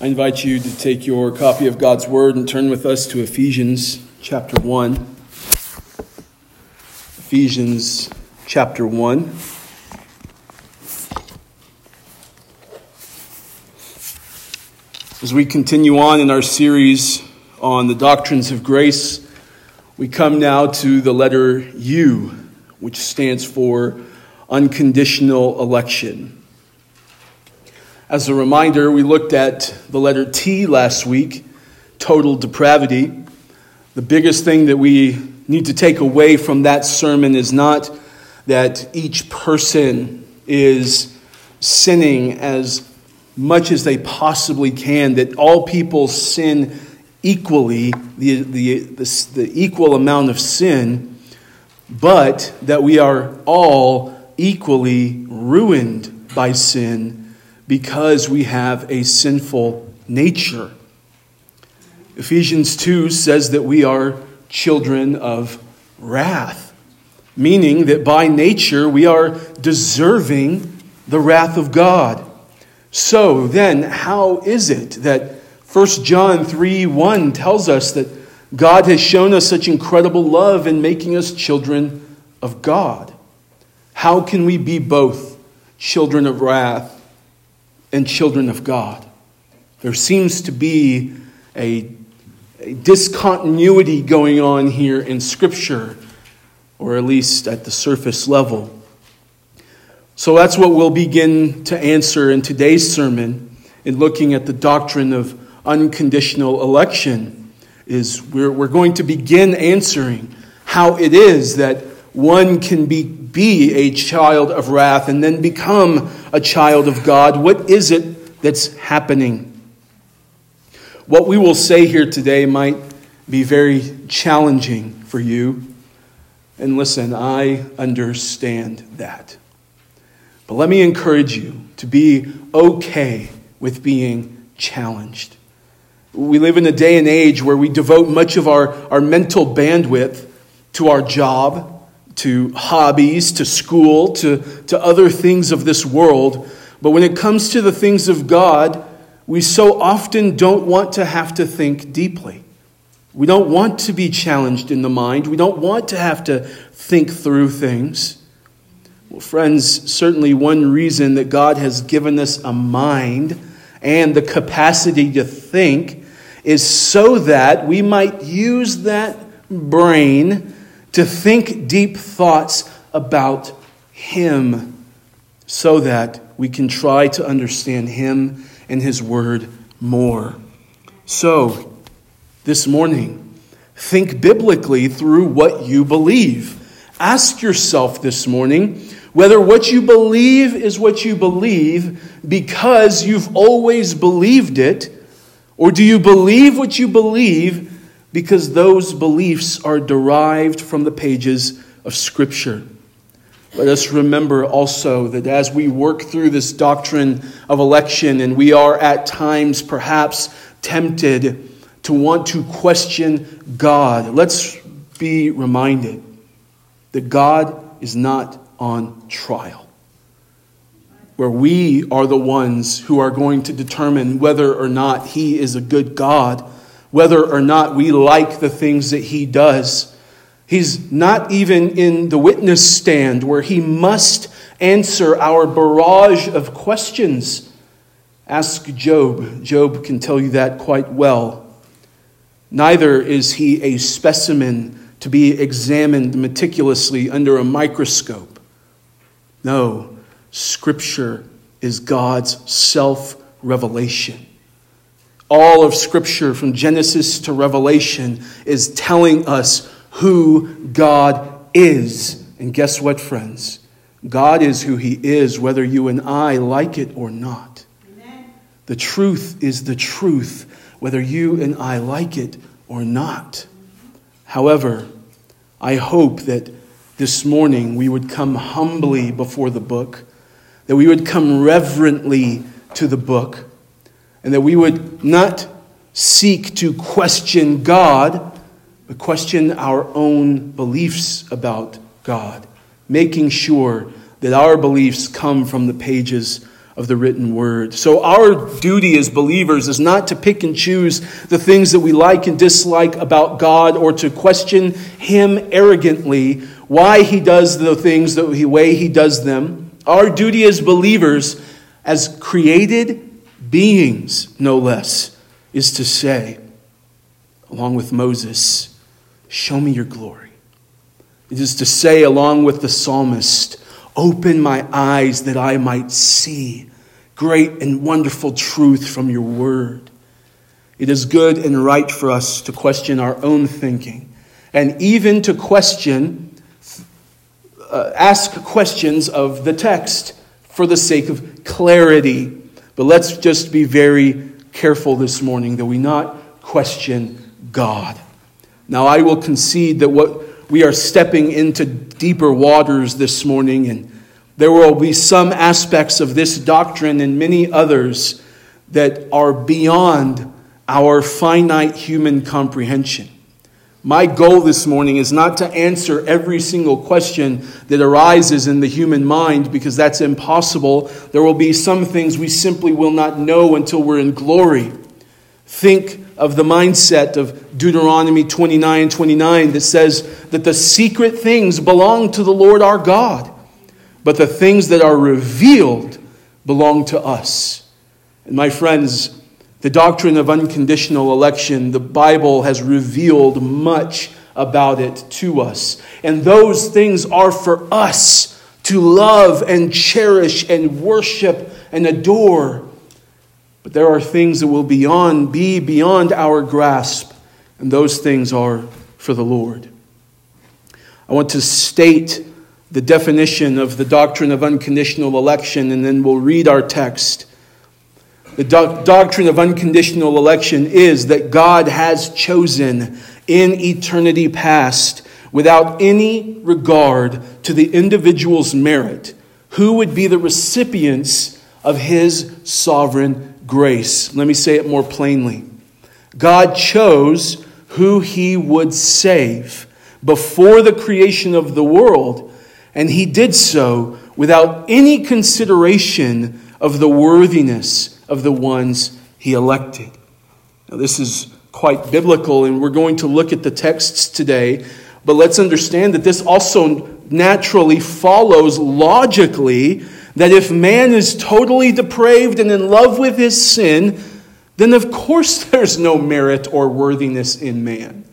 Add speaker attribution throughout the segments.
Speaker 1: I invite you to take your copy of God's Word and turn with us to Ephesians chapter 1. Ephesians chapter 1. As we continue on in our series on the doctrines of grace, we come now to the letter U, which stands for unconditional election. As a reminder, we looked at the letter T last week, total depravity. The biggest thing that we need to take away from that sermon is not that each person is sinning as much as they possibly can, that all people sin equally, the, the, the, the equal amount of sin, but that we are all equally ruined by sin because we have a sinful nature. Ephesians 2 says that we are children of wrath, meaning that by nature we are deserving the wrath of God. So then, how is it that 1 John 3 1 tells us that God has shown us such incredible love in making us children of God? How can we be both children of wrath and children of God. There seems to be a, a, discontinuity going on here in Scripture, or at least at the surface level. So that's what we'll begin to answer in today's sermon in looking at the doctrine of unconditional election. Is we're, we're going to begin answering how it is that one can be, be a child of wrath and then become a child of God? What is it that's happening? What we will say here today might be very challenging for you. And listen, I understand that. But let me encourage you to be okay with being challenged. We live in a day and age where we devote much of our, our mental bandwidth to our job to hobbies, to school, to, to other things of this world. But when it comes to the things of God, we so often don't want to have to think deeply. We don't want to be challenged in the mind. We don't want to have to think through things. Well, friends, certainly one reason that God has given us a mind and the capacity to think is so that we might use that brain to think deep thoughts about Him so that we can try to understand Him and His Word more. So, this morning, think biblically through what you believe. Ask yourself this morning whether what you believe is what you believe because you've always believed it, or do you believe what you believe because those beliefs are derived from the pages of Scripture. Let us remember also that as we work through this doctrine of election, and we are at times perhaps tempted to want to question God, let's be reminded that God is not on trial. Where we are the ones who are going to determine whether or not He is a good God whether or not we like the things that he does. He's not even in the witness stand where he must answer our barrage of questions. Ask Job. Job can tell you that quite well. Neither is he a specimen to be examined meticulously under a microscope. No, Scripture is God's self revelation. All of Scripture, from Genesis to Revelation, is telling us who God is. And guess what, friends? God is who He is, whether you and I like it or not. Amen. The truth is the truth, whether you and I like it or not. However, I hope that this morning we would come humbly before the book, that we would come reverently to the book and that we would not seek to question God, but question our own beliefs about God, making sure that our beliefs come from the pages of the written word. So, our duty as believers is not to pick and choose the things that we like and dislike about God or to question Him arrogantly why He does the things the way He does them. Our duty as believers, as created beings, no less, is to say, along with Moses, Show me your glory. It is to say, along with the psalmist, Open my eyes that I might see great and wonderful truth from your word. It is good and right for us to question our own thinking and even to question, uh, ask questions of the text for the sake of clarity. But let's just be very careful this morning that we not question God. Now, I will concede that what we are stepping into deeper waters this morning, and there will be some aspects of this doctrine and many others that are beyond our finite human comprehension. My goal this morning is not to answer every single question that arises in the human mind because that's impossible. There will be some things we simply will not know until we're in glory. Think of the mindset of Deuteronomy 29 29 that says that the secret things belong to the Lord our God, but the things that are revealed belong to us. And my friends, the doctrine of unconditional election, the Bible has revealed much about it to us. And those things are for us to love and cherish and worship and adore. But there are things that will beyond, be beyond our grasp, and those things are for the Lord. I want to state the definition of the doctrine of unconditional election, and then we'll read our text. The do- doctrine of unconditional election is that God has chosen in eternity past, without any regard to the individual's merit, who would be the recipients of his sovereign grace. Let me say it more plainly God chose who he would save before the creation of the world, and he did so without any consideration of the worthiness of the ones he elected. Now, this is quite biblical, and we're going to look at the texts today, but let's understand that this also naturally follows logically that if man is totally depraved and in love with his sin, then of course there's no merit or worthiness in man.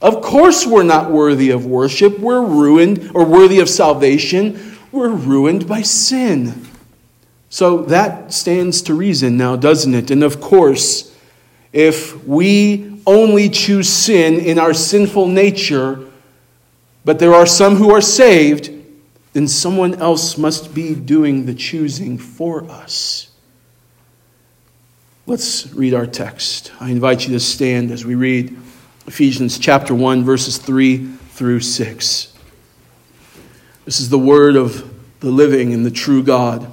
Speaker 1: Of course we're not worthy of worship. We're ruined, or worthy of salvation. We're ruined by sin. So that stands to reason now, doesn't it? And of course, if we only choose sin in our sinful nature, but there are some who are saved, then someone else must be doing the choosing for us. Let's read our text. I invite you to stand as we read Ephesians chapter 1, verses 3 through 6. This is the word of the living and the true God.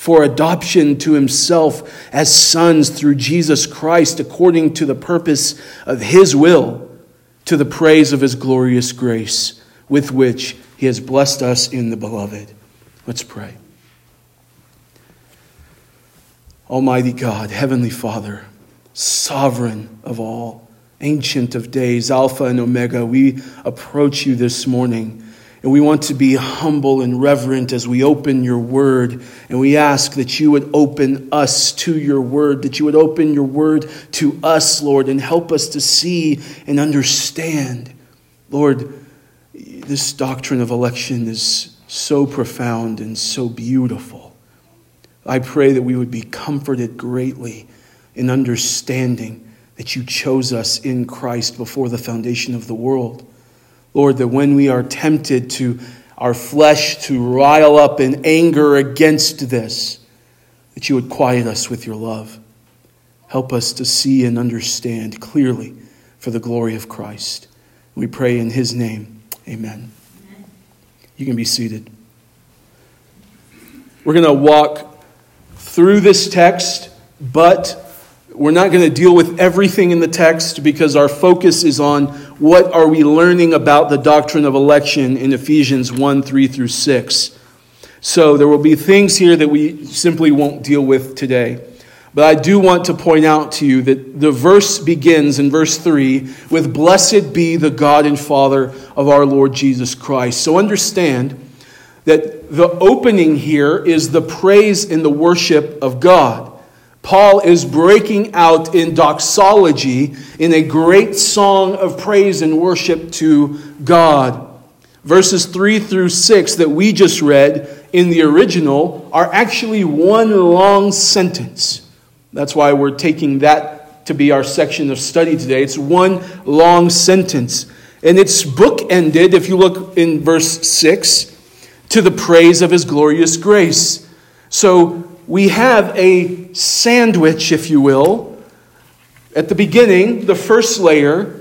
Speaker 1: for adoption to himself as sons through Jesus Christ, according to the purpose of his will, to the praise of his glorious grace, with which he has blessed us in the beloved. Let's pray. Almighty God, Heavenly Father, sovereign of all, ancient of days, Alpha and Omega, we approach you this morning. And we want to be humble and reverent as we open your word. And we ask that you would open us to your word, that you would open your word to us, Lord, and help us to see and understand. Lord, this doctrine of election is so profound and so beautiful. I pray that we would be comforted greatly in understanding that you chose us in Christ before the foundation of the world. Lord, that when we are tempted to our flesh to rile up in anger against this, that you would quiet us with your love. Help us to see and understand clearly for the glory of Christ. We pray in his name. Amen. You can be seated. We're going to walk through this text, but we're not going to deal with everything in the text because our focus is on what are we learning about the doctrine of election in Ephesians 1 3 through 6. So there will be things here that we simply won't deal with today. But I do want to point out to you that the verse begins in verse 3 with Blessed be the God and Father of our Lord Jesus Christ. So understand that the opening here is the praise and the worship of God. Paul is breaking out in doxology in a great song of praise and worship to God. Verses 3 through 6 that we just read in the original are actually one long sentence. That's why we're taking that to be our section of study today. It's one long sentence. And it's bookended, if you look in verse 6, to the praise of his glorious grace. So we have a sandwich, if you will. At the beginning, the first layer,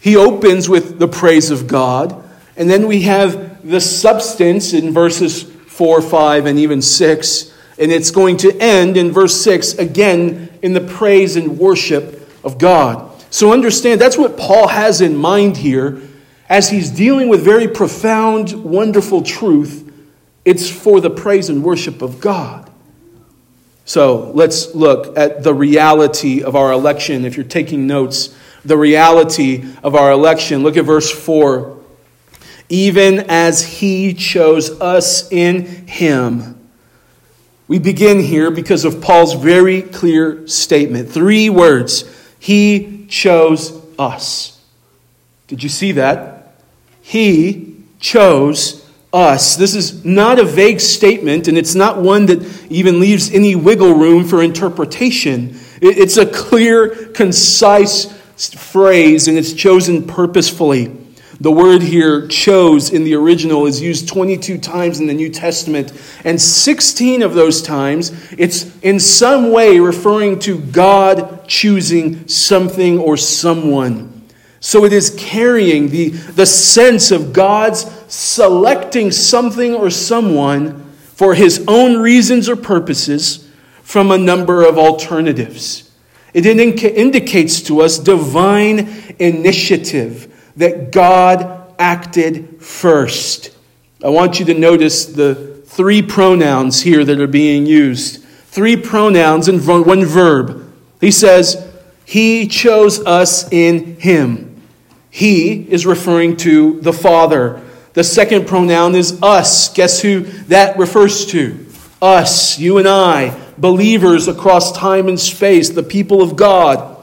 Speaker 1: he opens with the praise of God. And then we have the substance in verses 4, 5, and even 6. And it's going to end in verse 6 again in the praise and worship of God. So understand that's what Paul has in mind here as he's dealing with very profound, wonderful truth. It's for the praise and worship of God. So let's look at the reality of our election. If you're taking notes, the reality of our election. Look at verse 4. Even as he chose us in him. We begin here because of Paul's very clear statement. Three words. He chose us. Did you see that? He chose us. This is not a vague statement, and it's not one that even leaves any wiggle room for interpretation. It's a clear, concise phrase, and it's chosen purposefully. The word here, chose, in the original is used 22 times in the New Testament, and 16 of those times it's in some way referring to God choosing something or someone. So it is carrying the, the sense of God's selecting something or someone for his own reasons or purposes from a number of alternatives. It indicates to us divine initiative that God acted first. I want you to notice the three pronouns here that are being used. Three pronouns and one verb. He says, He chose us in Him. He is referring to the Father. The second pronoun is us. Guess who that refers to? Us, you and I, believers across time and space, the people of God.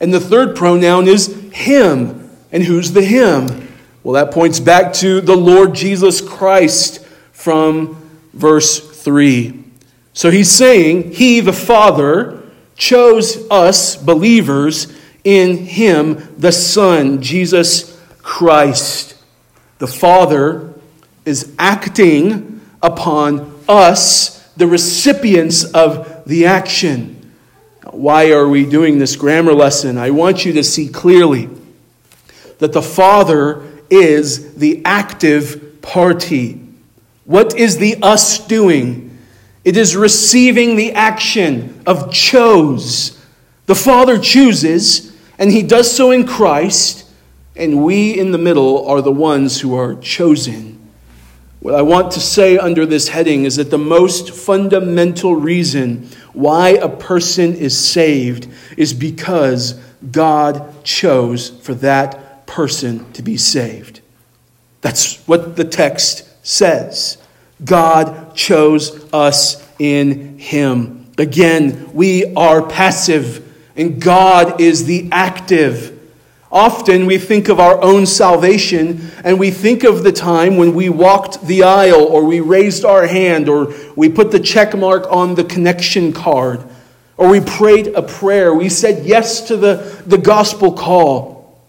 Speaker 1: And the third pronoun is Him. And who's the Him? Well, that points back to the Lord Jesus Christ from verse 3. So he's saying, He, the Father, chose us, believers, in him the Son, Jesus Christ. The Father is acting upon us, the recipients of the action. Why are we doing this grammar lesson? I want you to see clearly that the Father is the active party. What is the us doing? It is receiving the action of chose. The Father chooses, and he does so in Christ, and we in the middle are the ones who are chosen. What I want to say under this heading is that the most fundamental reason why a person is saved is because God chose for that person to be saved. That's what the text says. God chose us in Him. Again, we are passive and God is the active. Often we think of our own salvation and we think of the time when we walked the aisle or we raised our hand or we put the check mark on the connection card or we prayed a prayer. We said yes to the, the gospel call.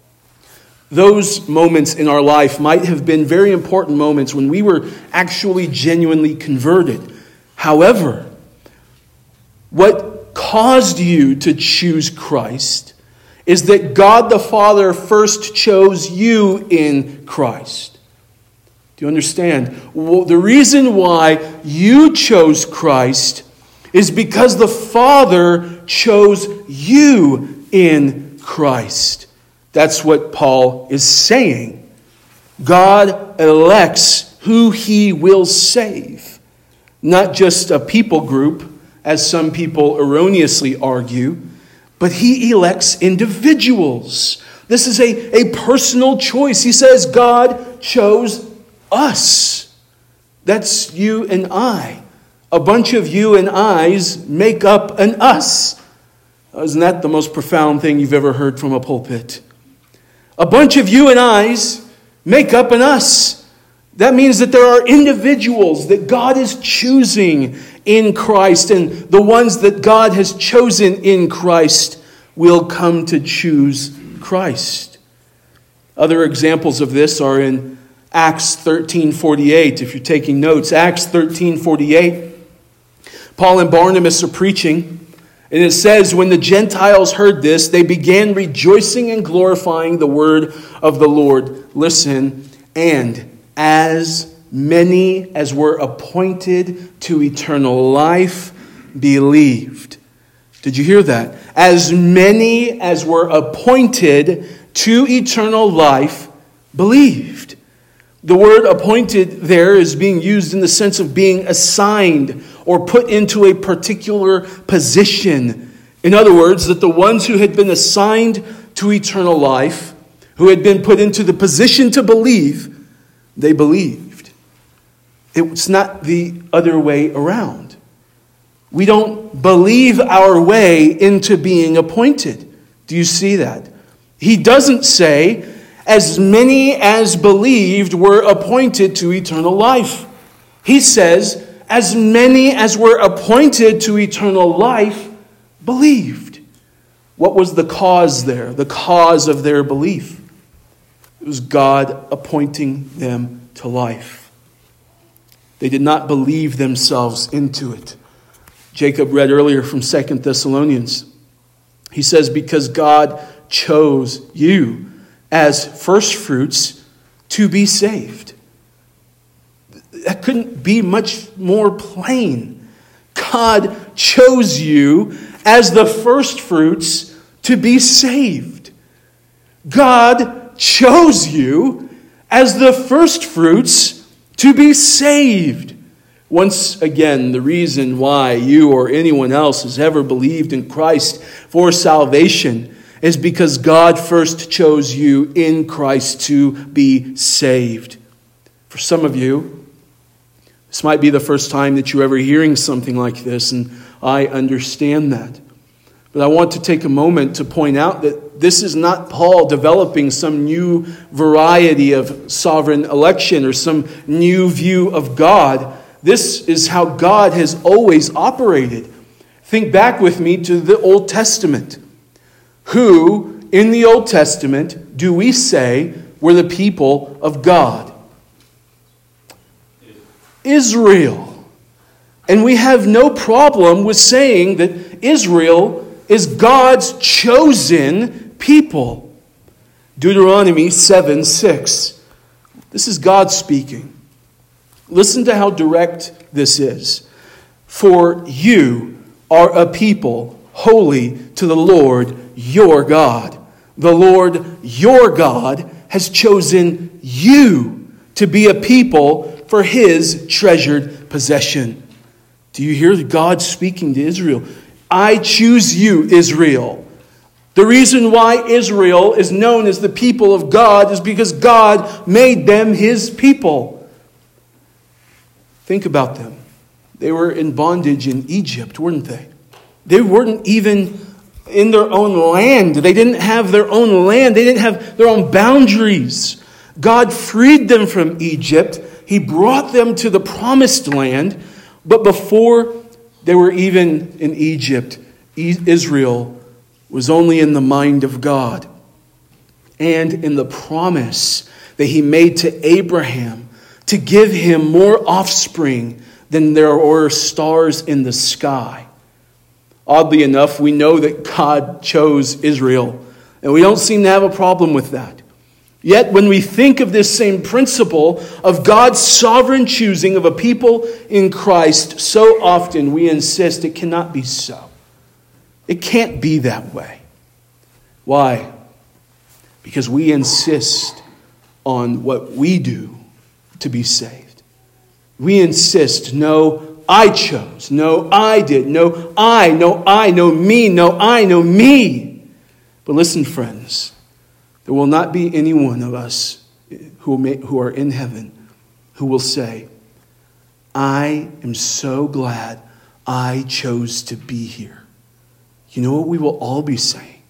Speaker 1: Those moments in our life might have been very important moments when we were actually genuinely converted. However, what caused you to choose Christ is that God the Father first chose you in Christ. Do you understand? The reason why you chose Christ is because the Father chose you in Christ. That's what Paul is saying. God elects who he will save, not just a people group, as some people erroneously argue, but he elects individuals. This is a, a personal choice. He says God chose us. That's you and I. A bunch of you and I's make up an us. Isn't that the most profound thing you've ever heard from a pulpit? A bunch of you and I's make up an us. That means that there are individuals that God is choosing in Christ, and the ones that God has chosen in Christ will come to choose Christ. Other examples of this are in Acts 13:48 if you're taking notes. Acts 13:48 Paul and Barnabas are preaching and it says when the Gentiles heard this they began rejoicing and glorifying the word of the Lord. Listen, and as many as were appointed to eternal life believed. Did you hear that? As many as were appointed to eternal life believed. The word appointed there is being used in the sense of being assigned or put into a particular position. In other words, that the ones who had been assigned to eternal life, who had been put into the position to believe, they believed. It's not the other way around. We don't believe our way into being appointed. Do you see that? He doesn't say, as many as believed were appointed to eternal life. He says, as many as were appointed to eternal life believed. What was the cause there? The cause of their belief? It was God appointing them to life. They did not believe themselves into it. Jacob read earlier from Second Thessalonians. He says, Because God chose you as firstfruits to be saved. That couldn't be much more plain. God chose you as the firstfruits to be saved. God chose you as the firstfruits to be saved. Once again, the reason why you or anyone else has ever believed in Christ for salvation is because God first chose you in Christ to be saved. For some of you, this might be the first time that you're ever hearing something like this, and I understand that. But I want to take a moment to point out that this is not Paul developing some new variety of sovereign election or some new view of God. This is how God has always operated. Think back with me to the Old Testament who in the Old Testament do we say were the people of God? Israel. And we have no problem with saying that Israel is God's chosen people. Deuteronomy 7 6. This is God speaking. Listen to how direct this is. For you are a people holy to the Lord your God. The Lord your God has chosen you to be a people for his treasured possession. Do you hear God speaking to Israel? I choose you, Israel. The reason why Israel is known as the people of God is because God made them his people. Think about them. They were in bondage in Egypt, weren't they? They weren't even in their own land. They didn't have their own land, they didn't have their own boundaries. God freed them from Egypt, He brought them to the promised land. But before they were even in Egypt, Israel was only in the mind of God and in the promise that He made to Abraham to give him more offspring than there were stars in the sky. Oddly enough, we know that God chose Israel And we don't seem to have a problem with that. Yet, when we think of this same principle of God's sovereign choosing of a people in Christ, so often we insist it cannot be so. It can't be that way. Why? Because we insist on what we do to be saved. We insist, no, I chose. No, I did. No, I. No, I. No, me. No, I. No, me. But listen, friends. There will not be any one of us who, may, who are in heaven who will say, I am so glad I chose to be here. You know what we will all be saying?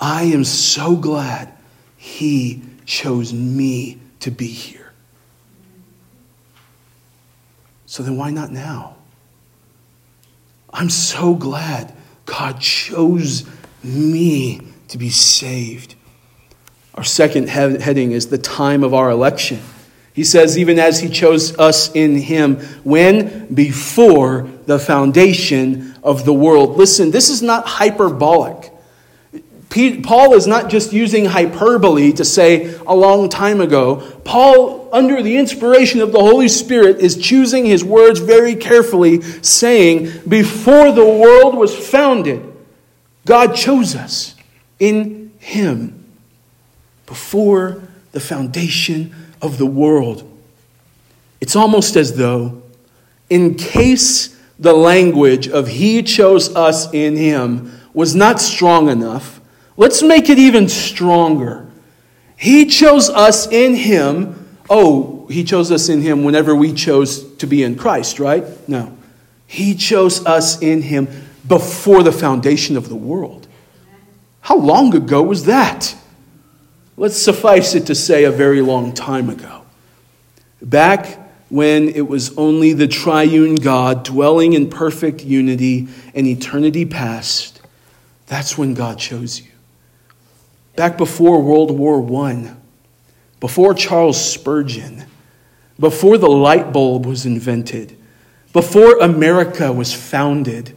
Speaker 1: I am so glad he chose me to be here. So then why not now? I'm so glad God chose me to be saved. Our second heading is the time of our election. He says, even as he chose us in him, when? Before the foundation of the world. Listen, this is not hyperbolic. Paul is not just using hyperbole to say a long time ago. Paul, under the inspiration of the Holy Spirit, is choosing his words very carefully, saying, Before the world was founded, God chose us in him before the foundation of the world. It's almost as though, in case the language of He chose us in Him was not strong enough, let's make it even stronger. He chose us in Him. Oh, He chose us in Him whenever we chose to be in Christ, right? No. He chose us in Him before the foundation of the world. How long ago was that? let's suffice it to say, a very long time ago. Back when it was only the triune God dwelling in perfect unity in eternity past, that's when God chose you. Back before World War I, before Charles Spurgeon, before the light bulb was invented, before America was founded,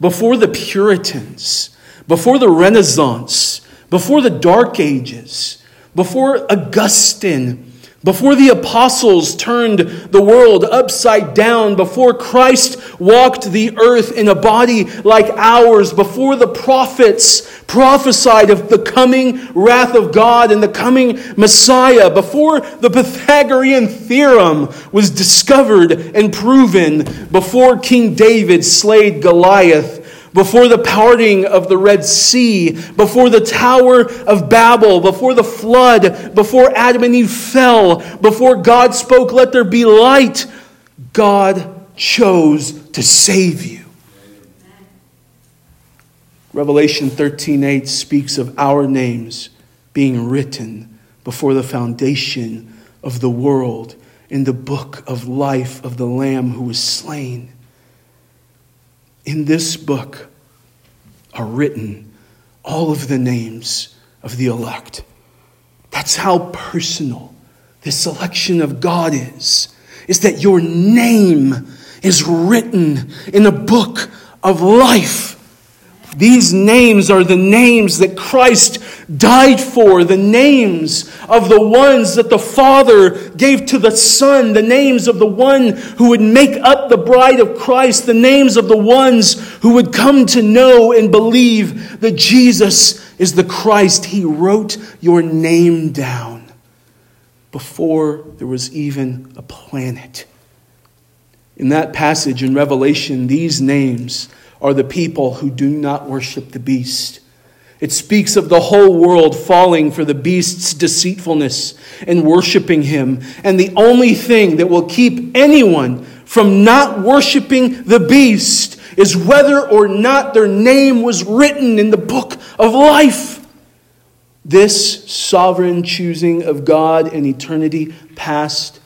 Speaker 1: before the Puritans, before the Renaissance, before the Dark Ages, before Augustine, before the apostles turned the world upside down, before Christ walked the earth in a body like ours, before the prophets prophesied of the coming wrath of God and the coming Messiah, before the Pythagorean theorem was discovered and proven, before King David slayed Goliath, before the parting of the Red Sea, before the Tower of Babel, before the flood, before Adam and Eve fell, before God spoke, Let there be light, God chose to save you. Revelation 13:8 speaks of our names being written before the foundation of the world in the book of life of the Lamb who was slain. In this book are written all of the names of the elect. That's how personal this selection of God is. Is that your name is written in a book of life these names are the names that Christ died for, the names of the ones that the Father gave to the Son, the names of the one who would make up the bride of Christ, the names of the ones who would come to know and believe that Jesus is the Christ. He wrote your name down before there was even a planet. In that passage in Revelation, these names are the people who do not worship the beast. It speaks of the whole world falling for the beast's deceitfulness and worshiping him. And the only thing that will keep anyone from not worshiping the beast is whether or not their name was written in the book of life. This sovereign choosing of God in eternity past,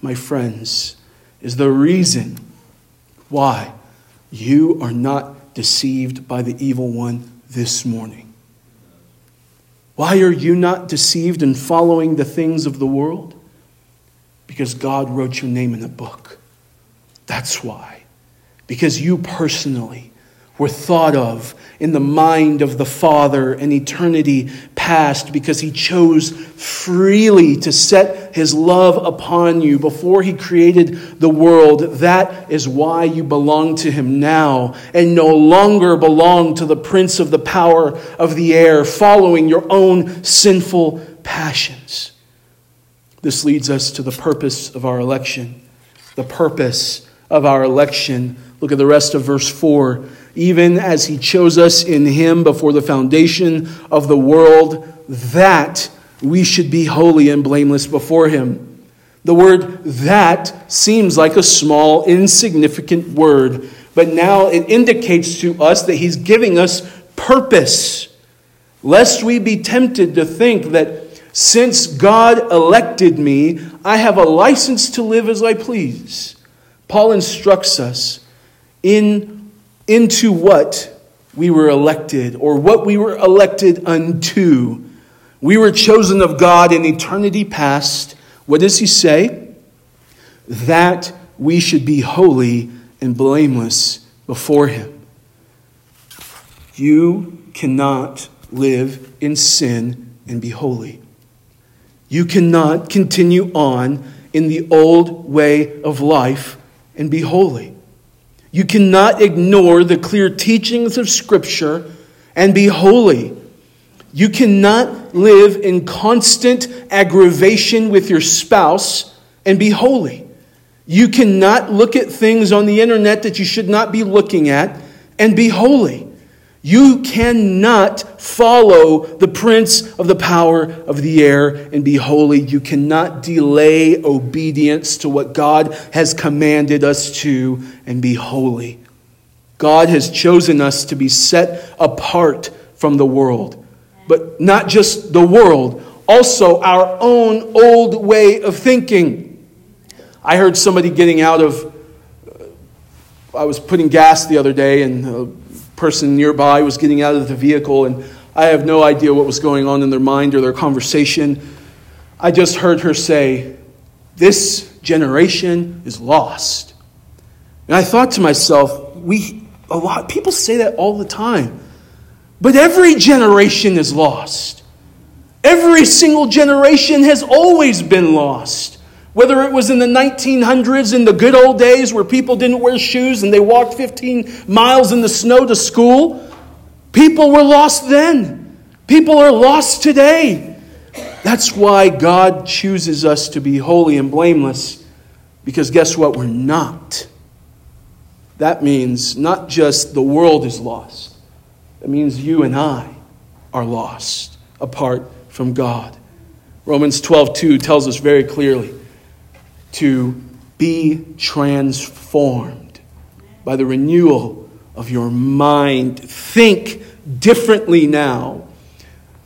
Speaker 1: my friends, is the reason why you are not deceived by the evil one this morning. Why are you not deceived in following the things of the world? Because God wrote your name in a book. That's why. Because you personally were thought of in the mind of the Father in eternity past because he chose freely to set his love upon you before he created the world. That is why you belong to him now and no longer belong to the prince of the power of the air, following your own sinful passions. This leads us to the purpose of our election. The purpose of our election. Look at the rest of verse 4 even as he chose us in him before the foundation of the world, that we should be holy and blameless before him. The word that seems like a small, insignificant word, but now it indicates to us that he's giving us purpose, lest we be tempted to think that since God elected me, I have a license to live as I please. Paul instructs us in into what we were elected or what we were elected unto. We were chosen of God in eternity past. What does he say? That we should be holy and blameless before him. You cannot live in sin and be holy. You cannot continue on in the old way of life and be holy. You cannot ignore the clear teachings of Scripture and be holy. You cannot live in constant aggravation with your spouse and be holy. You cannot look at things on the internet that you should not be looking at and be holy. You cannot follow the prince of the power of the air and be holy. You cannot delay obedience to what God has commanded us to and be holy. God has chosen us to be set apart from the world, but not just the world, also our own old way of thinking. I heard somebody getting out of, uh, I was putting gas the other day and uh, person nearby was getting out of the vehicle, and I have no idea what was going on in their mind or their conversation. I just heard her say, This generation is lost. And I thought to myself, we a lot people say that all the time. But every generation is lost. Every single generation has always been lost. Whether it was in the 1900s, in the good old days where people didn't wear shoes and they walked 15 miles in the snow to school, people were lost then. People are lost today. That's why God chooses us to be holy and blameless, because guess what? We're not. That means not just the world is lost, that means you and I are lost apart from God. Romans 12 2 tells us very clearly to be transformed by the renewal of your mind. Think differently now.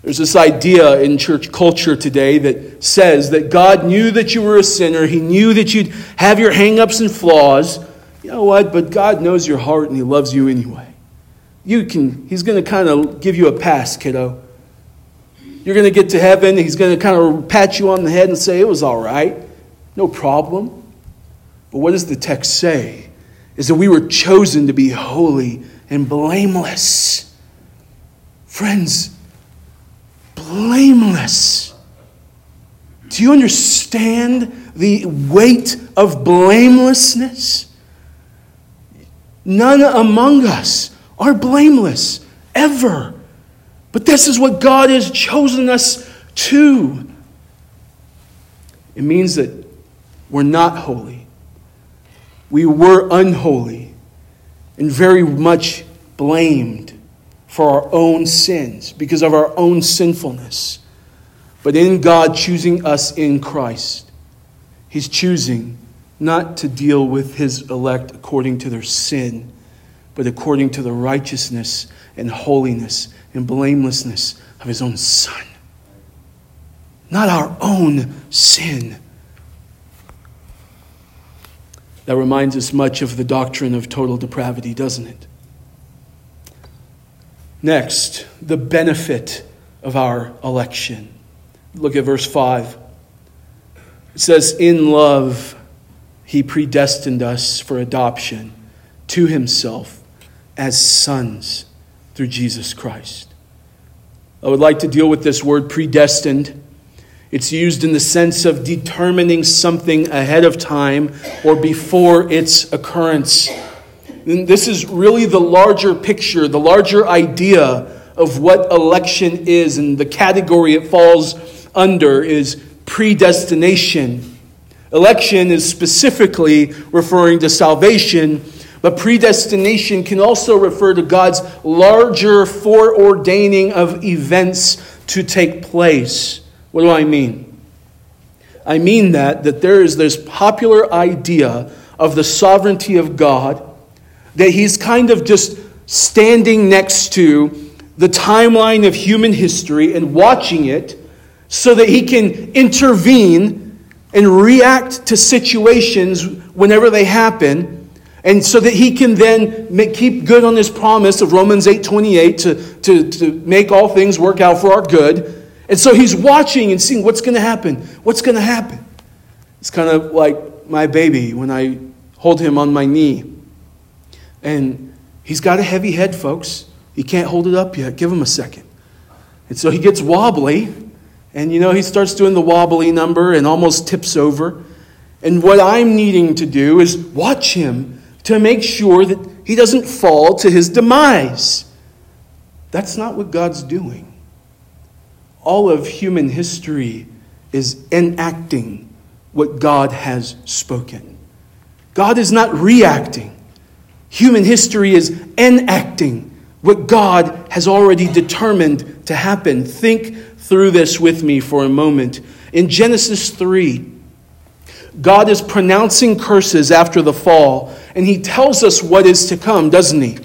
Speaker 1: There's this idea in church culture today that says that God knew that you were a sinner. He knew that you'd have your hangups and flaws. You know what? But God knows your heart and He loves you anyway. You can, He's going to kind of give you a pass, kiddo. You're going to get to heaven. He's going to kind of pat you on the head and say, It was all right. No problem. But what does the text say? Is that we were chosen to be holy and blameless. Friends, blameless. Do you understand the weight of blamelessness? None among us are blameless ever. But this is what God has chosen us to. It means that were not holy. We were unholy and very much blamed for our own sins because of our own sinfulness. But in God choosing us in Christ, He's choosing not to deal with His elect according to their sin, but according to the righteousness and holiness and blamelessness of His own Son. Not our own sin that reminds us much of the doctrine of total depravity, doesn't it? Next, the benefit of our election. Look at verse 5. It says, In love, he predestined us for adoption to himself as sons through Jesus Christ. I would like to deal with this word predestined. It's used in the sense of determining something ahead of time or before its occurrence. And this is really the larger picture, the larger idea of what election is, and the category it falls under is predestination. Election is specifically referring to salvation, but predestination can also refer to God's larger foreordaining of events to take place. What do I mean? I mean that that there is this popular idea of the sovereignty of God that he's kind of just standing next to the timeline of human history and watching it so that he can intervene and react to situations whenever they happen and so that he can then make, keep good on his promise of romans 8.28 to, to, to make all things work out for our good and so he's watching and seeing what's going to happen what's going to happen it's kind of like my baby when i hold him on my knee and he's got a heavy head folks he can't hold it up yet. Give him a second. And so he gets wobbly, and you know, he starts doing the wobbly number and almost tips over. And what I'm needing to do is watch him to make sure that he doesn't fall to his demise. That's not what God's doing. All of human history is enacting what God has spoken. God is not reacting. Human history is enacting what God has already determined to happen. Think through this with me for a moment. In Genesis 3, God is pronouncing curses after the fall, and he tells us what is to come, doesn't he?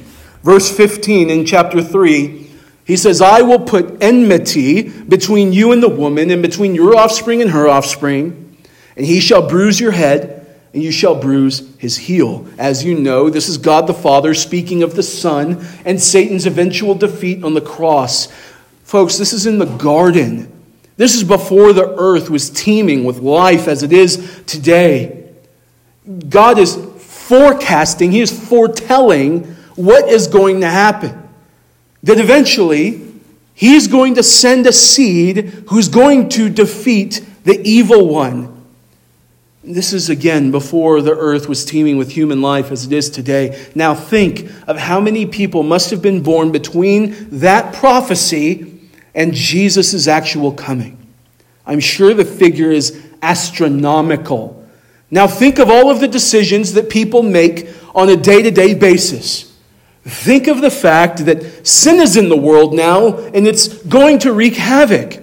Speaker 1: Verse 15 in chapter 3, he says, I will put enmity between you and the woman, and between your offspring and her offspring, and he shall bruise your head and you shall bruise his heel. As you know, this is God the Father speaking of the Son and Satan's eventual defeat on the cross. Folks, this is in the garden. This is before the earth was teeming with life as it is today. God is forecasting, He is foretelling what is going to happen. That eventually, He's going to send a seed who's going to defeat the evil one this is again before the earth was teeming with human life as it is today. Now think of how many people must have been born between that prophecy and Jesus' actual coming. I'm sure the figure is astronomical. Now think of all of the decisions that people make on a day to day basis. Think of the fact that sin is in the world now and it's going to wreak havoc.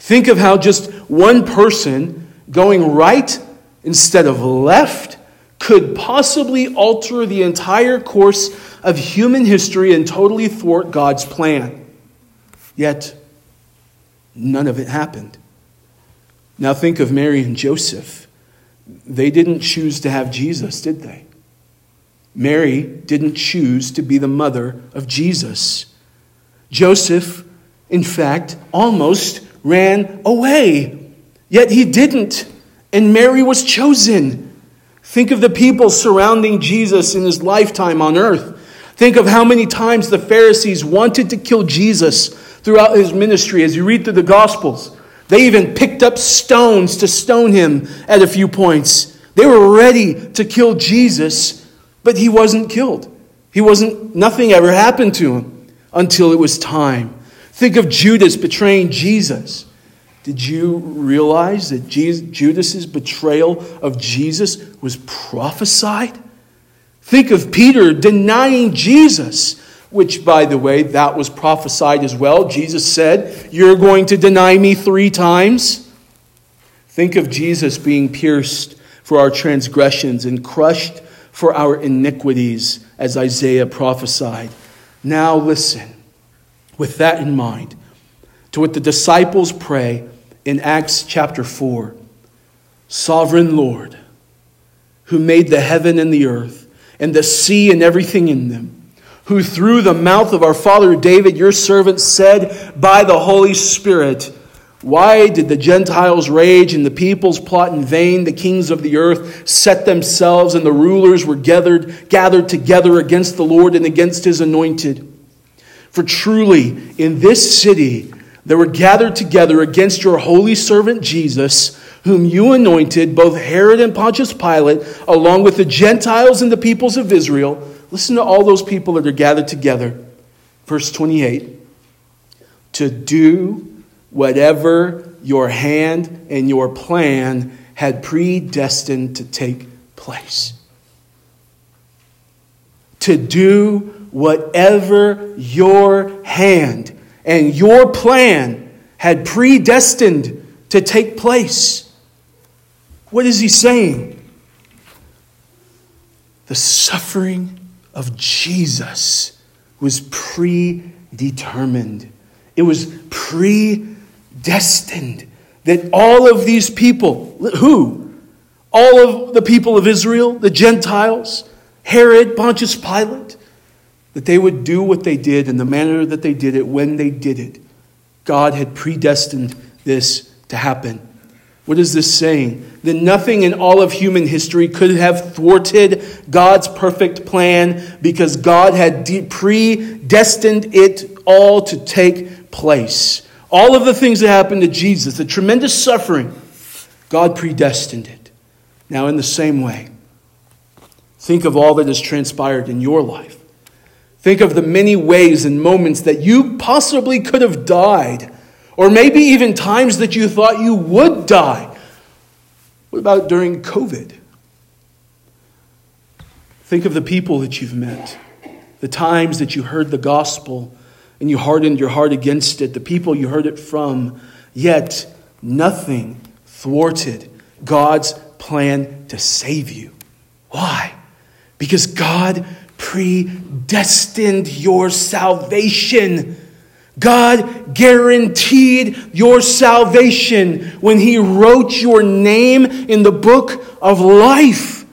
Speaker 1: Think of how just one person going right instead of left could possibly alter the entire course of human history and totally thwart God's plan. Yet, none of it happened. Now, think of Mary and Joseph. They didn't choose to have Jesus, did they? Mary didn't choose to be the mother of Jesus. Joseph, in fact, almost ran away, yet he didn't. And Mary was chosen. Think of the people surrounding Jesus in his lifetime on earth. Think of how many times the Pharisees wanted to kill Jesus throughout his ministry as you read through the Gospels. They even picked up stones to stone him at a few points. They were ready to kill Jesus, but he wasn't killed. He wasn't, nothing ever happened to him until it was time. Think of Judas betraying Jesus. Did you realize that Judas's betrayal of Jesus was prophesied? Think of Peter denying Jesus, which, by the way, that was prophesied as well. Jesus said, You're going to deny me three times. Think of Jesus being pierced for our transgressions and crushed for our iniquities, as Isaiah prophesied. Now, listen, with that in mind, to what the disciples pray in Acts chapter 4 Sovereign Lord, who made the heaven and the earth, and the sea and everything in them, who through the mouth of our father David, your servant, said by the Holy Spirit, Why did the Gentiles rage and the peoples plot in vain? The kings of the earth set themselves, and the rulers were gathered, gathered together against the Lord and against his anointed. For truly, in this city, they were gathered together against your holy servant Jesus, whom you anointed, both Herod and Pontius Pilate, along with the Gentiles and the peoples of Israel. Listen to all those people that are gathered together. Verse 28 to do whatever your hand and your plan had predestined to take place. To do whatever your hand and your plan had predestined to take place. What is he saying? The suffering of Jesus was predetermined. It was predestined that all of these people, who? All of the people of Israel, the Gentiles, Herod, Pontius Pilate, that they would do what they did in the manner that they did it when they did it. God had predestined this to happen. What is this saying? That nothing in all of human history could have thwarted God's perfect plan because God had de- predestined it all to take place. All of the things that happened to Jesus, the tremendous suffering, God predestined it. Now, in the same way, think of all that has transpired in your life. Think of the many ways and moments that you possibly could have died or maybe even times that you thought you would die. What about during COVID? Think of the people that you've met, the times that you heard the gospel and you hardened your heart against it, the people you heard it from, yet nothing thwarted God's plan to save you. Why? Because God predestined your salvation. God guaranteed your salvation when He wrote your name in the book of life.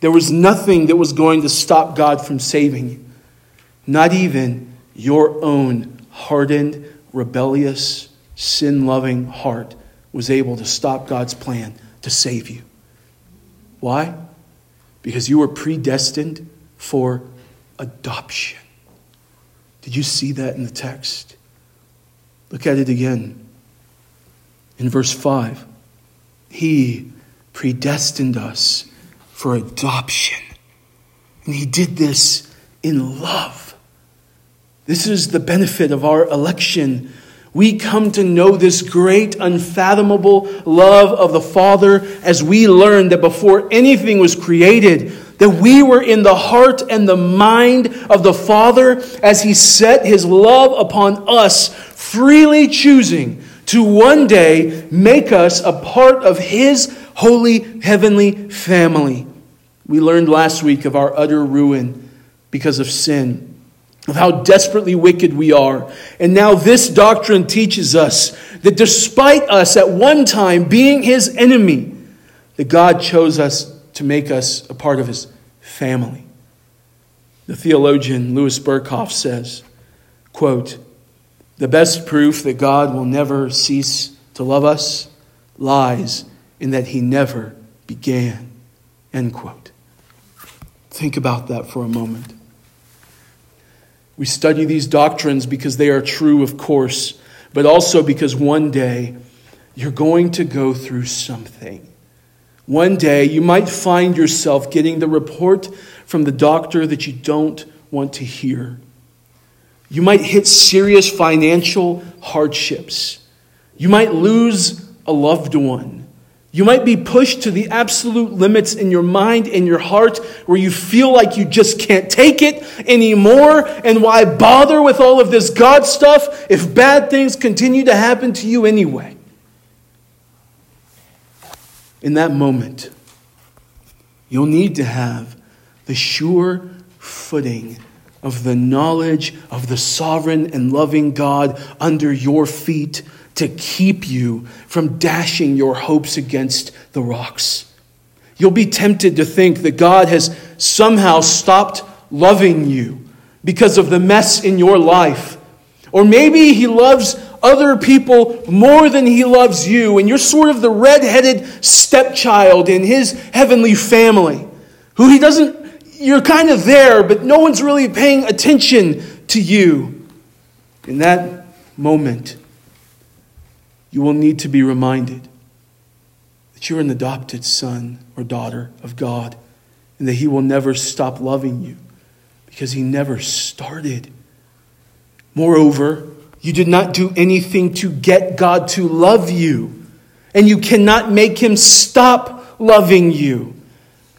Speaker 1: There was nothing that was going to stop God from saving you, not even your own hardened, rebellious, sin loving heart was able to stop God's plan to save you. Why? Because you were predestined for adoption. Did you see that in the text? Look at it again. In verse 5, He predestined us for adoption. And He did this in love. This is the benefit of our election. We come to know this great, unfathomable love of the Father as we learn that before anything was created, that we were in the heart and the mind of the Father as He set His love upon us, freely choosing to one day make us a part of His holy heavenly family. We learned last week of our utter ruin because of sin, of how desperately wicked we are. And now this doctrine teaches us that despite us at one time being His enemy, that God chose us to make us a part of his family. The theologian Louis Berkhof says, quote, the best proof that God will never cease to love us lies in that he never began. End quote. Think about that for a moment. We study these doctrines because they are true, of course, but also because one day you're going to go through something. One day, you might find yourself getting the report from the doctor that you don't want to hear. You might hit serious financial hardships. You might lose a loved one. You might be pushed to the absolute limits in your mind and your heart where you feel like you just can't take it anymore. And why bother with all of this God stuff if bad things continue to happen to you anyway? in that moment, you'll need to have the sure footing of the knowledge of the sovereign and loving God under your feet to keep you from dashing your hopes against the rocks. You'll be tempted to think that God has somehow stopped loving you because of the mess in your life. Or maybe He loves other people more than he loves you, and you're sort of the red-headed stepchild in his heavenly family, who he doesn't, you're kind of there, but no one's really paying attention to you. In that moment, you will need to be reminded that you're an adopted son or daughter of God and that He will never stop loving you because He never started. Moreover, you did not do anything to get God to love you, and you cannot make Him stop loving you.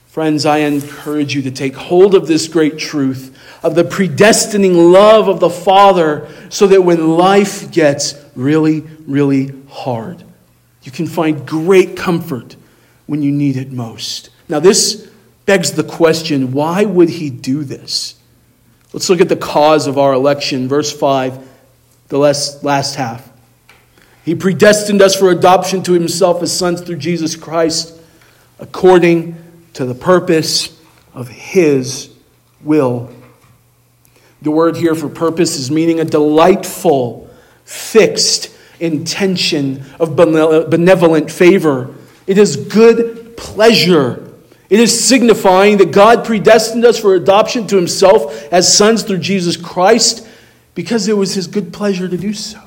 Speaker 1: Friends, I encourage you to take hold of this great truth of the predestining love of the Father so that when life gets really, really hard, you can find great comfort when you need it most. Now, this begs the question why would he do this? Let's look at the cause of our election. Verse 5, the last, last half. He predestined us for adoption to himself as sons through Jesus Christ, according to the purpose of his will. The word here for purpose is meaning a delightful, fixed intention of benevolent favor. It is good pleasure it is signifying that God predestined us for adoption to himself as sons through Jesus Christ because it was his good pleasure to do so.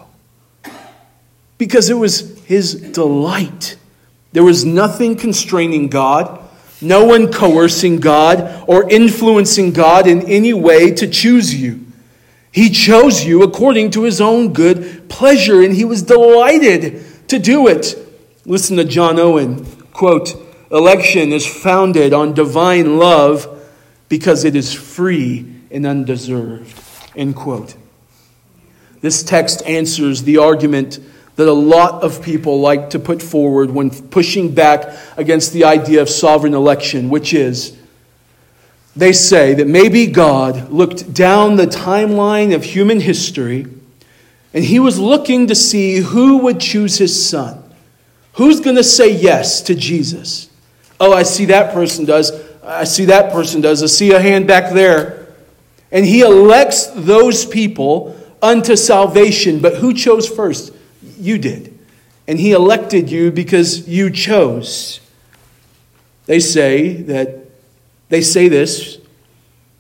Speaker 1: Because it was his delight. There was nothing constraining God, no one coercing God or influencing God in any way to choose you. He chose you according to his own good pleasure, and he was delighted to do it. Listen to John Owen, quote, Election is founded on divine love because it is free and undeserved. End quote. This text answers the argument that a lot of people like to put forward when pushing back against the idea of sovereign election, which is they say that maybe God looked down the timeline of human history and he was looking to see who would choose his son. Who's going to say yes to Jesus? Oh, I see that person does. I see that person does. I see a hand back there. And he elects those people unto salvation. But who chose first? You did. And he elected you because you chose. They say that they say this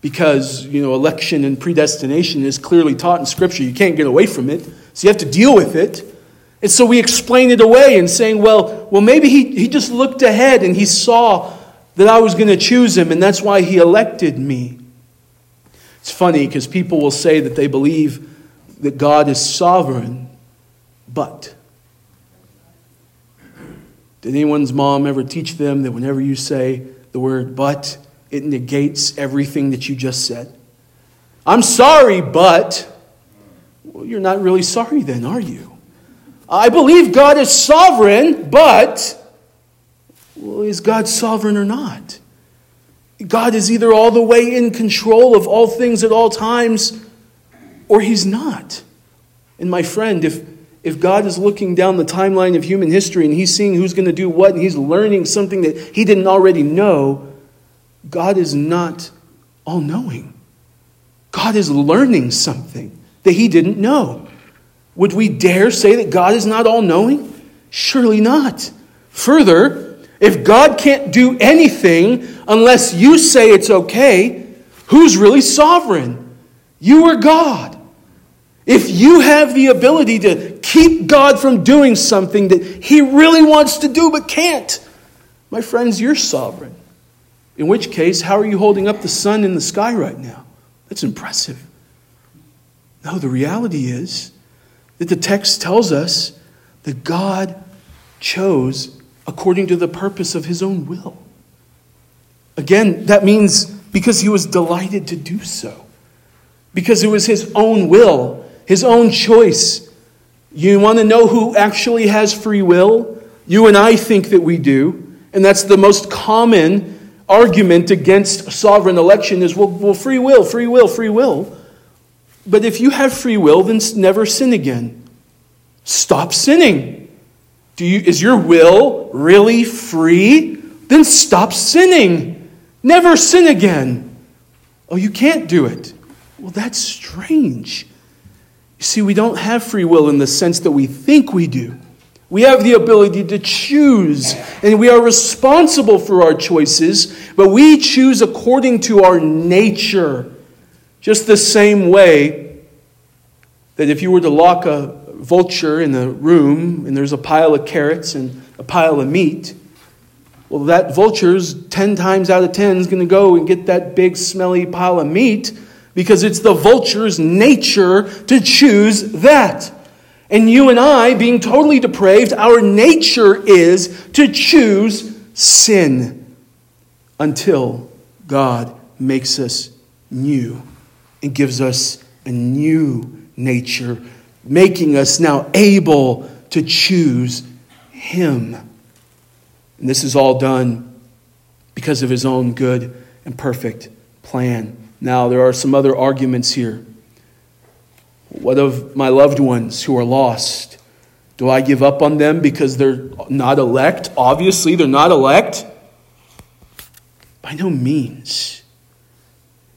Speaker 1: because, you know, election and predestination is clearly taught in Scripture. You can't get away from it. So you have to deal with it. And so we explain it away and saying, well, well, maybe he, he just looked ahead and he saw that I was going to choose him, and that's why he elected me. It's funny because people will say that they believe that God is sovereign, but. Did anyone's mom ever teach them that whenever you say the word but, it negates everything that you just said? I'm sorry, but. Well, you're not really sorry then, are you? I believe God is sovereign, but well, is God sovereign or not? God is either all the way in control of all things at all times, or He's not. And my friend, if, if God is looking down the timeline of human history and He's seeing who's going to do what, and He's learning something that He didn't already know, God is not all knowing. God is learning something that He didn't know. Would we dare say that God is not all knowing? Surely not. Further, if God can't do anything unless you say it's okay, who's really sovereign? You or God? If you have the ability to keep God from doing something that He really wants to do but can't, my friends, you're sovereign. In which case, how are you holding up the sun in the sky right now? That's impressive. No, the reality is that the text tells us that God chose according to the purpose of his own will. Again, that means because he was delighted to do so, because it was his own will, his own choice. You want to know who actually has free will? You and I think that we do, and that's the most common argument against sovereign election is well, well free will, free will, free will. But if you have free will, then never sin again. Stop sinning. Do you, is your will really free? Then stop sinning. Never sin again. Oh, you can't do it. Well, that's strange. You see, we don't have free will in the sense that we think we do. We have the ability to choose, and we are responsible for our choices, but we choose according to our nature. Just the same way that if you were to lock a vulture in a room and there's a pile of carrots and a pile of meat, well, that vulture's 10 times out of 10 is going to go and get that big, smelly pile of meat because it's the vulture's nature to choose that. And you and I, being totally depraved, our nature is to choose sin until God makes us new and gives us a new nature, making us now able to choose Him. And this is all done because of His own good and perfect plan. Now, there are some other arguments here. What of my loved ones who are lost? Do I give up on them because they're not elect? Obviously, they're not elect. By no means.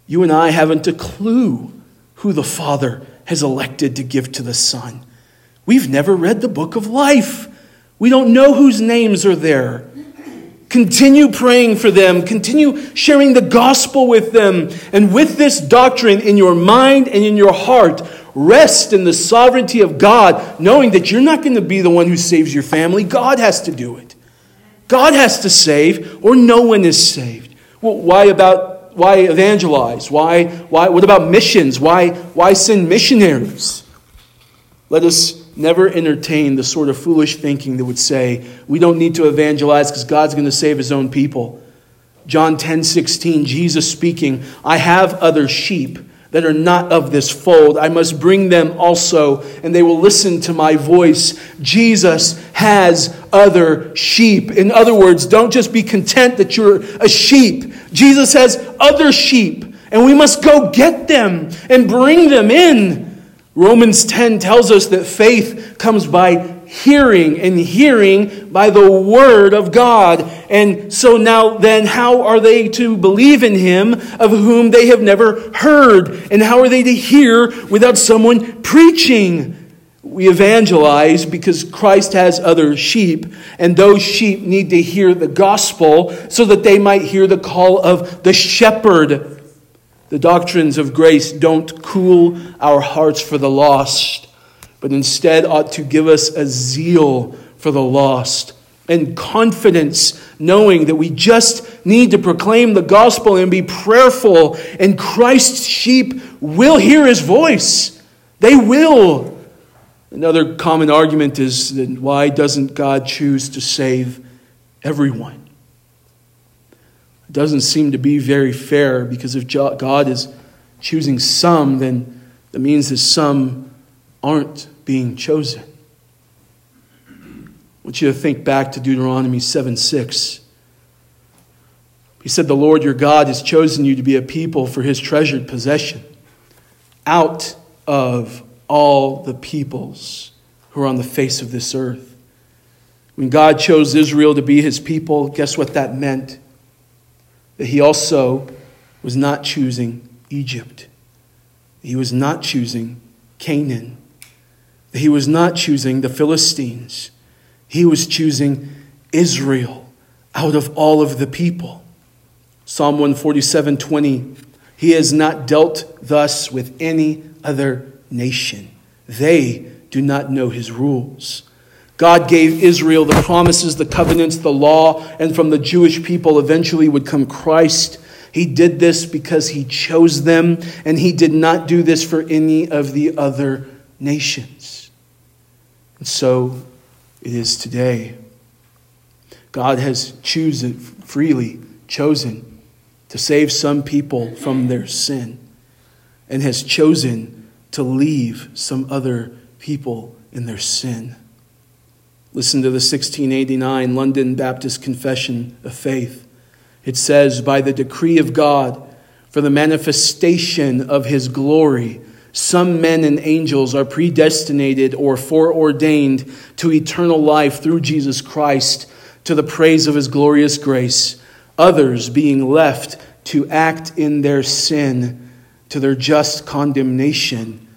Speaker 1: You and I haven't a clue who the Father has elected to give to the Son. We've never read the book of life. We don't know whose names are there. Continue praying for them. Continue sharing the gospel with them. And with this doctrine in your mind and in your heart, Rest in the sovereignty of God, knowing that you're not going to be the one who saves your family. God has to do it. God has to save, or no one is saved. Well, why about why evangelize? Why, why what about missions? Why, why send missionaries? Let us never entertain the sort of foolish thinking that would say we don't need to evangelize because God's going to save his own people. John 10 16, Jesus speaking, I have other sheep that are not of this fold. I must bring them also, and they will listen to my voice. Jesus has other sheep. In other words, don't just be content that you're a sheep. Jesus has other sheep, and we must go get them and bring them in. Romans 10 tells us that faith comes by hearing, and hearing by the word of God. And so now, then, how are they to believe in him of whom they have never heard? And how are they to hear without someone preaching? We evangelize because Christ has other sheep, and those sheep need to hear the gospel so that they might hear the call of the shepherd. The doctrines of grace don't cool our hearts for the lost but instead ought to give us a zeal for the lost and confidence, knowing that we just need to proclaim the gospel and be prayerful, and Christ's sheep will hear his voice. They will. Another common argument is that why doesn't God choose to save everyone? It doesn't seem to be very fair because if God is choosing some, then that means that some aren't being chosen. I want you to think back to Deuteronomy 7 6. He said, The Lord your God has chosen you to be a people for his treasured possession out of all the peoples who are on the face of this earth. When God chose Israel to be his people, guess what that meant? That he also was not choosing Egypt, he was not choosing Canaan. He was not choosing the Philistines, he was choosing Israel out of all of the people. Psalm 147 20. He has not dealt thus with any other nation. They do not know his rules. God gave Israel the promises, the covenants, the law, and from the Jewish people eventually would come Christ. He did this because he chose them, and he did not do this for any of the other nations. And so it is today. God has chosen freely chosen to save some people from their sin and has chosen to leave some other people in their sin. Listen to the 1689 London Baptist Confession of Faith. It says, By the decree of God, for the manifestation of his glory, some men and angels are predestinated or foreordained to eternal life through Jesus Christ to the praise of his glorious grace, others being left to act in their sin to their just condemnation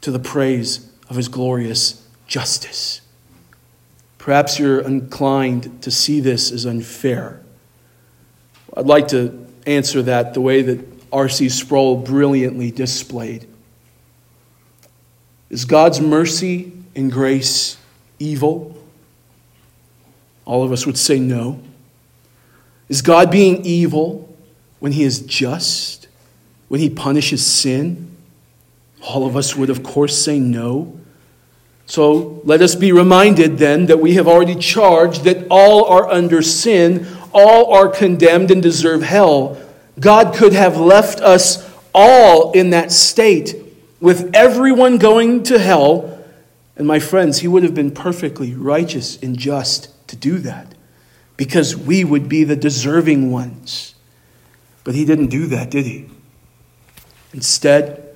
Speaker 1: to the praise of his glorious justice. Perhaps you're inclined to see this as unfair. I'd like to answer that the way that R.C. Sproul brilliantly displayed. Is God's mercy and grace evil? All of us would say no. Is God being evil when he is just? When he punishes sin? All of us would, of course, say no. So let us be reminded then that we have already charged that all are under sin, all are condemned and deserve hell. God could have left us all in that state with everyone going to hell. And my friends, he would have been perfectly righteous and just to do that because we would be the deserving ones. But he didn't do that, did he? Instead,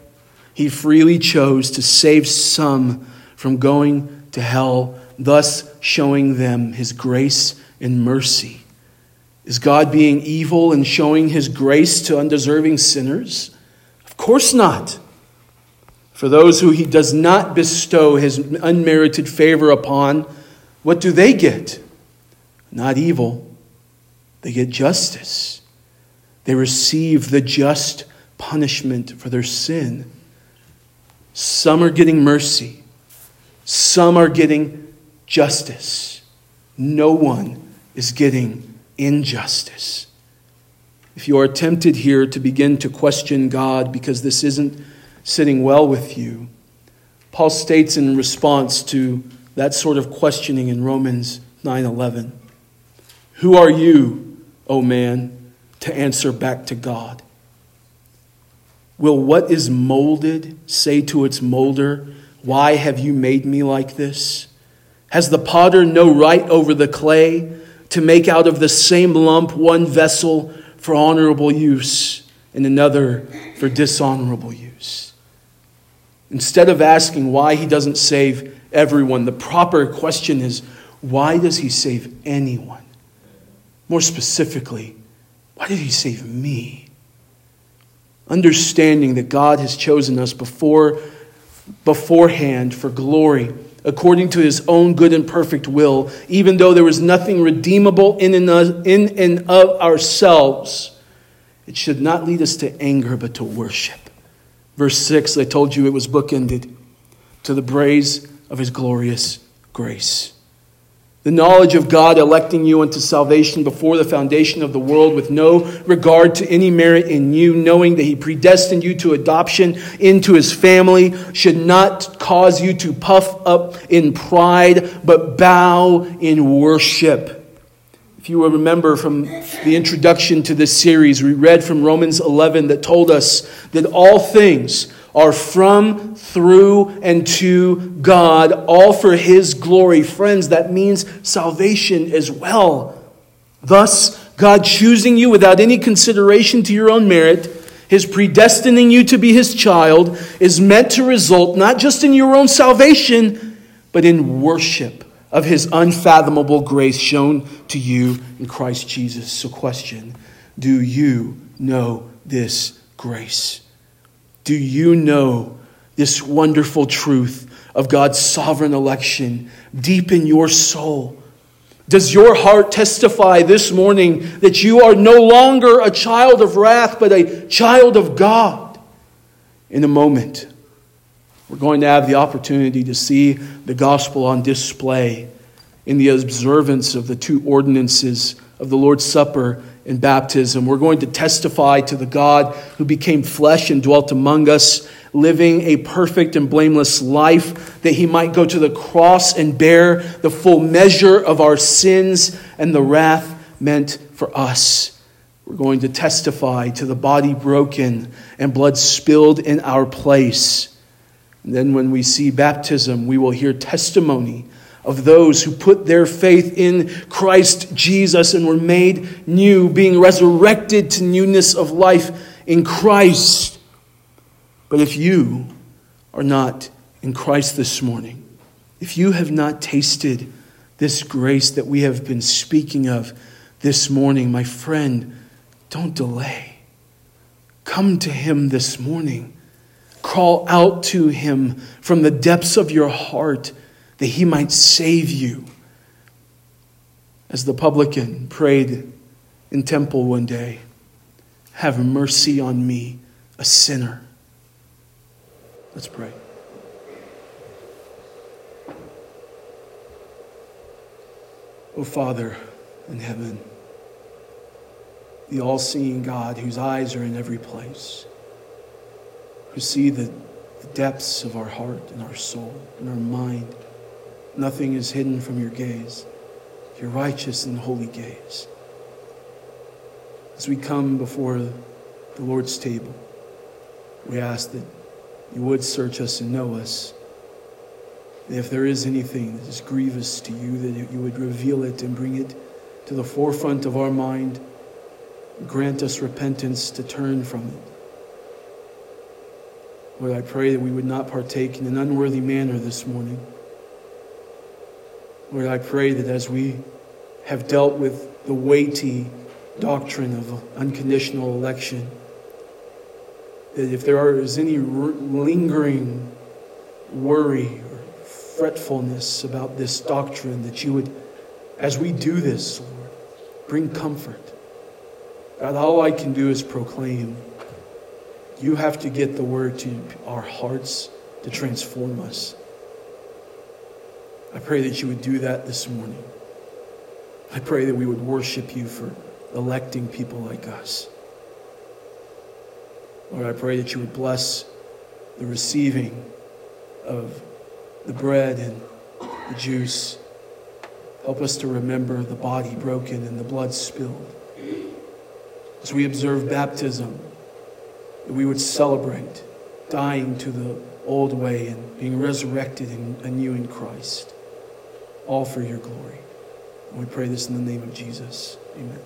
Speaker 1: he freely chose to save some from going to hell, thus showing them his grace and mercy. Is God being evil and showing his grace to undeserving sinners? Of course not. For those who he does not bestow his unmerited favor upon, what do they get? Not evil, they get justice. They receive the just punishment for their sin. Some are getting mercy, some are getting justice. No one is getting injustice. If you are tempted here to begin to question God because this isn't sitting well with you. Paul states in response to that sort of questioning in Romans 9:11, "Who are you, O man, to answer back to God? Will what is molded say to its molder, why have you made me like this? Has the potter no right over the clay to make out of the same lump one vessel for honorable use and another for dishonorable use?" Instead of asking why he doesn't save everyone, the proper question is why does he save anyone? More specifically, why did he save me? Understanding that God has chosen us before, beforehand for glory according to his own good and perfect will, even though there was nothing redeemable in and, in and of ourselves, it should not lead us to anger, but to worship. Verse 6, I told you it was bookended to the praise of his glorious grace. The knowledge of God electing you unto salvation before the foundation of the world with no regard to any merit in you, knowing that He predestined you to adoption into His family, should not cause you to puff up in pride, but bow in worship. If you will remember from the introduction to this series, we read from Romans 11 that told us that all things are from, through, and to God, all for His glory. Friends, that means salvation as well. Thus, God choosing you without any consideration to your own merit, His predestining you to be His child, is meant to result not just in your own salvation, but in worship of his unfathomable grace shown to you in Christ Jesus. So, question Do you know this grace? Do you know this wonderful truth of God's sovereign election deep in your soul? Does your heart testify this morning that you are no longer a child of wrath, but a child of God? In a moment, we're going to have the opportunity to see the gospel on display in the observance of the two ordinances of the Lord's Supper and baptism. We're going to testify to the God who became flesh and dwelt among us, living a perfect and blameless life, that he might go to the cross and bear the full measure of our sins and the wrath meant for us. We're going to testify to the body broken and blood spilled in our place and then when we see baptism, we will hear testimony of those who put their faith in Christ Jesus and were made new, being resurrected to newness of life in Christ. But if you are not in Christ this morning, if you have not tasted this grace that we have been speaking of this morning, my friend, don't delay. Come to Him this morning. Call out to him from the depths of your heart that he might save you. As the publican prayed in temple one day, have mercy on me, a sinner. Let's pray. Oh, Father in heaven, the all seeing God whose eyes are in every place, who see the, the depths of our heart and our soul and our mind. Nothing is hidden from your gaze, your righteous and holy gaze. As we come before the Lord's table, we ask that you would search us and know us. If there is anything that is grievous to you, that you would reveal it and bring it to the forefront of our mind. Grant us repentance to turn from it. Lord, I pray that we would not partake in an unworthy manner this morning. Lord, I pray that as we have dealt with the weighty doctrine of unconditional election, that if there is any lingering worry or fretfulness about this doctrine, that you would, as we do this, Lord, bring comfort. God, all I can do is proclaim. You have to get the word to our hearts to transform us. I pray that you would do that this morning. I pray that we would worship you for electing people like us. Lord, I pray that you would bless the receiving of the bread and the juice. Help us to remember the body broken and the blood spilled. As we observe baptism, that we would celebrate dying to the old way and being resurrected anew in Christ. All for your glory. And we pray this in the name of Jesus. Amen.